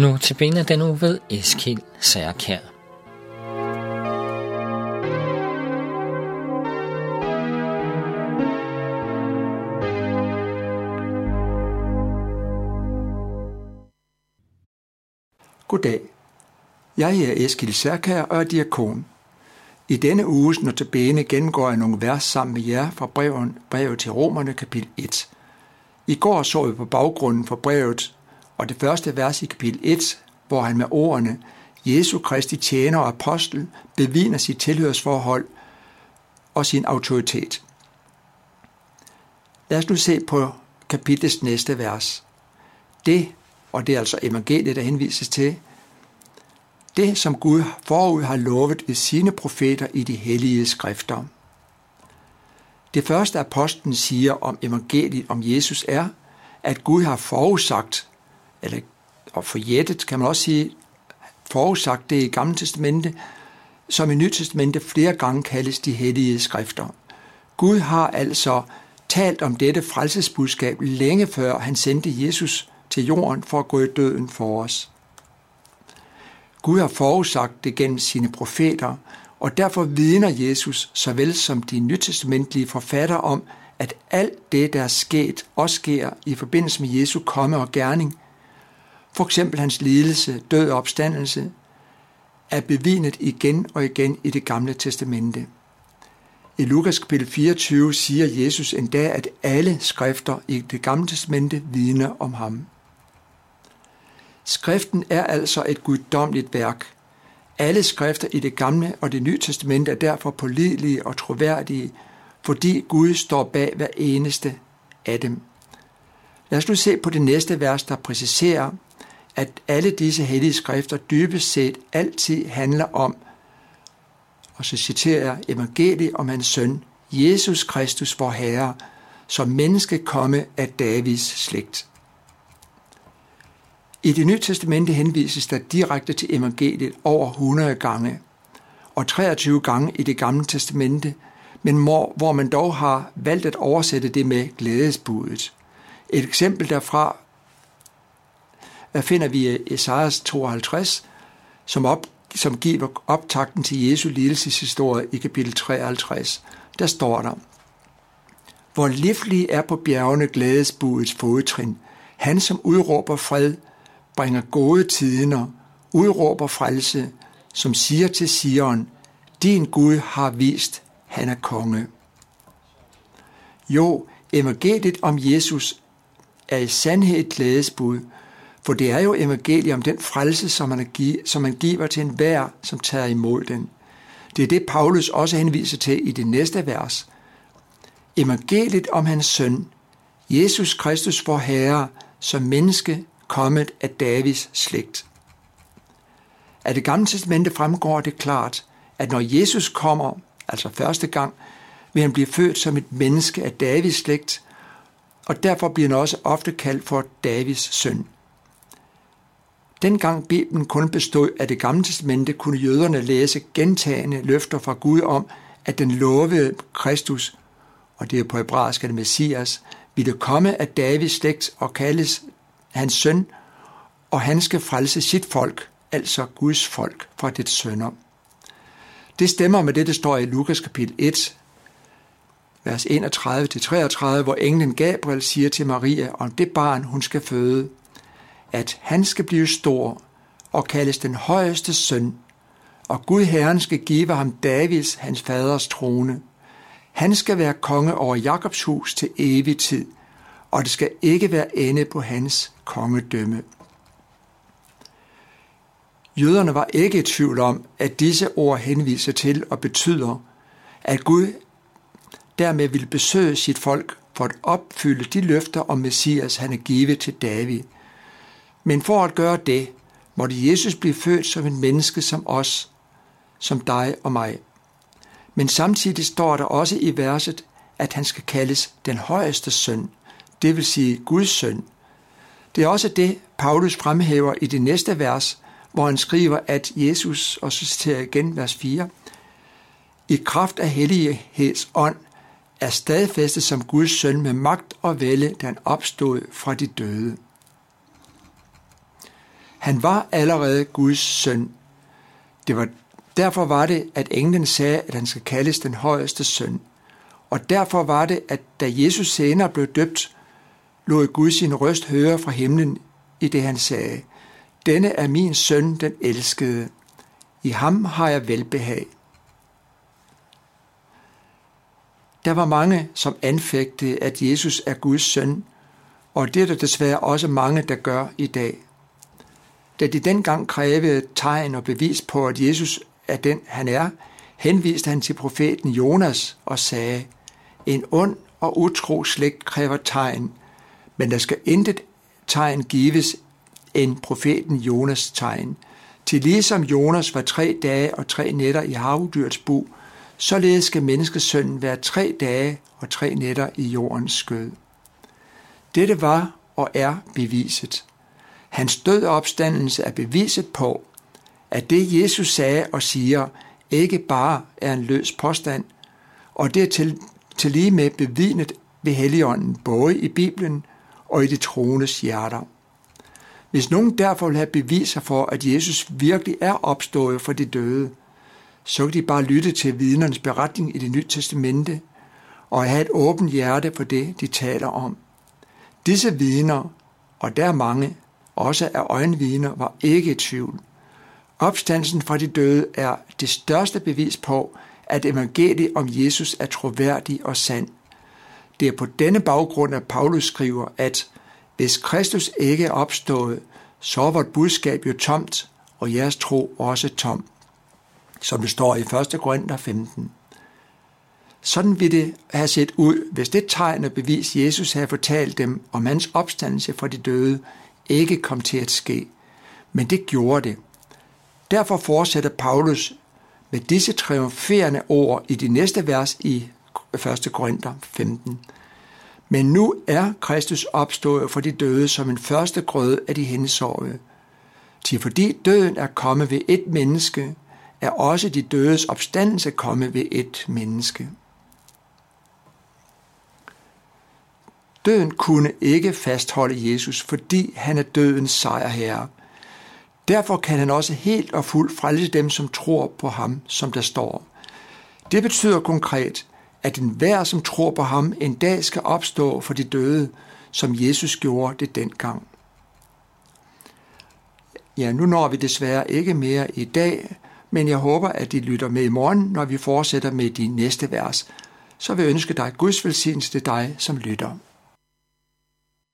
Nu til benet den uge ved Eskild Særkær. Goddag. Jeg er Eskild Særkær og er diakon. I denne uges notabene gennemgår jeg nogle vers sammen med jer fra brevet, brevet til Romerne kapitel 1. I går så vi på baggrunden for brevet og det første vers i kapitel 1, hvor han med ordene Jesu Kristi tjener og apostel beviner sit tilhørsforhold og sin autoritet. Lad os nu se på kapitlets næste vers. Det, og det er altså evangeliet, der henvises til, det som Gud forud har lovet ved sine profeter i de hellige skrifter. Det første apostlen siger om evangeliet om Jesus er, at Gud har forudsagt, eller og forjættet, kan man også sige, forudsagt det i Gamle Testamente, som i Nyt Testamente flere gange kaldes de hellige skrifter. Gud har altså talt om dette frelsesbudskab længe før han sendte Jesus til jorden for at gå i døden for os. Gud har forudsagt det gennem sine profeter, og derfor vidner Jesus såvel som de nytestamentlige forfatter om, at alt det, der er sket, også sker i forbindelse med Jesu komme og gerning, for eksempel hans lidelse, død og opstandelse, er bevinet igen og igen i det gamle testamente. I Lukas kapitel 24 siger Jesus endda, at alle skrifter i det gamle testamente vidner om ham. Skriften er altså et guddommeligt værk. Alle skrifter i det gamle og det nye testamente er derfor pålidelige og troværdige, fordi Gud står bag hver eneste af dem. Lad os nu se på det næste vers, der præciserer, at alle disse hellige skrifter dybest set altid handler om, og så citerer jeg evangeliet om hans søn, Jesus Kristus, vor Herre, som menneske komme af Davids slægt. I det nye testamente henvises der direkte til evangeliet over 100 gange, og 23 gange i det gamle testamente, men hvor, hvor man dog har valgt at oversætte det med glædesbudet. Et eksempel derfra finder vi Esajas 52, som, op, som giver optakten til Jesu lidelseshistorie i kapitel 53. Der står der, Hvor livlig er på bjergene glædesbudets fodtrin, han som udråber fred, bringer gode tider, udråber frelse, som siger til Sion, din Gud har vist, han er konge. Jo, evangeliet om Jesus er i sandhed et glædesbud, for det er jo evangeliet om den frelse, som man, giver, som man giver til enhver, som tager imod den. Det er det, Paulus også henviser til i det næste vers. Evangeliet om hans søn, Jesus Kristus vor Herre, som menneske kommet af Davids slægt. Af det gamle testamente fremgår det klart, at når Jesus kommer, altså første gang, vil han blive født som et menneske af Davids slægt, og derfor bliver han også ofte kaldt for Davids søn. Dengang Bibelen kun bestod af det gamle testamente, kunne jøderne læse gentagende løfter fra Gud om, at den lovede Kristus, og det er på hebraisk det Messias, ville komme af Davids slægt og kaldes hans søn, og han skal frelse sit folk, altså Guds folk, fra det sønder. Det stemmer med det, der står i Lukas kapitel 1, vers 31-33, hvor englen Gabriel siger til Maria om det barn, hun skal føde – at han skal blive stor og kaldes den højeste søn, og Gud Herren skal give ham Davids, hans faders trone. Han skal være konge over Jakobs hus til evig tid, og det skal ikke være ende på hans kongedømme. Jøderne var ikke i tvivl om, at disse ord henviser til og betyder, at Gud dermed ville besøge sit folk for at opfylde de løfter om Messias, han er givet til David – men for at gøre det, måtte Jesus blive født som en menneske som os, som dig og mig. Men samtidig står der også i verset, at han skal kaldes den højeste søn, det vil sige Guds søn. Det er også det, Paulus fremhæver i det næste vers, hvor han skriver, at Jesus, og så citerer jeg igen vers 4, i kraft af helligheds ånd er stadfæstet som Guds søn med magt og vælde, da han opstod fra de døde. Han var allerede Guds søn. Det var, derfor var det, at englen sagde, at han skal kaldes den højeste søn. Og derfor var det, at da Jesus senere blev døbt, lod Gud sin røst høre fra himlen i det, han sagde. Denne er min søn, den elskede. I ham har jeg velbehag. Der var mange, som anfægtede, at Jesus er Guds søn, og det er der desværre også mange, der gør i dag. Da de dengang krævede tegn og bevis på, at Jesus er den, han er, henviste han til profeten Jonas og sagde, en ond og utro slægt kræver tegn, men der skal intet tegn gives end profeten Jonas tegn. Til ligesom Jonas var tre dage og tre nætter i havdyrets bu, således skal menneskesønnen være tre dage og tre nætter i jordens skød. Dette var og er beviset. Hans død og opstandelse er beviset på, at det Jesus sagde og siger, ikke bare er en løs påstand, og det er til, til lige med bevidnet ved Helligånden, både i Bibelen og i de troendes hjerter. Hvis nogen derfor vil have beviser for, at Jesus virkelig er opstået for de døde, så kan de bare lytte til vidnernes beretning i det nye testamente og have et åbent hjerte for det, de taler om. Disse vidner, og der er mange, også af øjenvidner, var ikke i tvivl. Opstandelsen fra de døde er det største bevis på, at evangeliet om Jesus er troværdig og sand. Det er på denne baggrund, at Paulus skriver, at hvis Kristus ikke er opstået, så er vort budskab jo tomt, og jeres tro også tom. Som det står i 1. Korinther 15. Sådan ville det have set ud, hvis det tegn og bevis, Jesus havde fortalt dem om hans opstandelse fra de døde, ikke kom til at ske. Men det gjorde det. Derfor fortsætter Paulus med disse triumferende ord i de næste vers i 1. Korinther 15. Men nu er Kristus opstået for de døde som en første grøde af de hensårede. Til fordi døden er kommet ved et menneske, er også de dødes opstandelse komme ved et menneske. Døden kunne ikke fastholde Jesus, fordi han er dødens sejrherre. Derfor kan han også helt og fuldt frelse dem, som tror på ham, som der står. Det betyder konkret, at enhver, som tror på ham, en dag skal opstå for de døde, som Jesus gjorde det dengang. Ja, nu når vi desværre ikke mere i dag, men jeg håber, at de lytter med i morgen, når vi fortsætter med de næste vers. Så vil jeg ønske dig Guds velsignelse til dig, som lytter.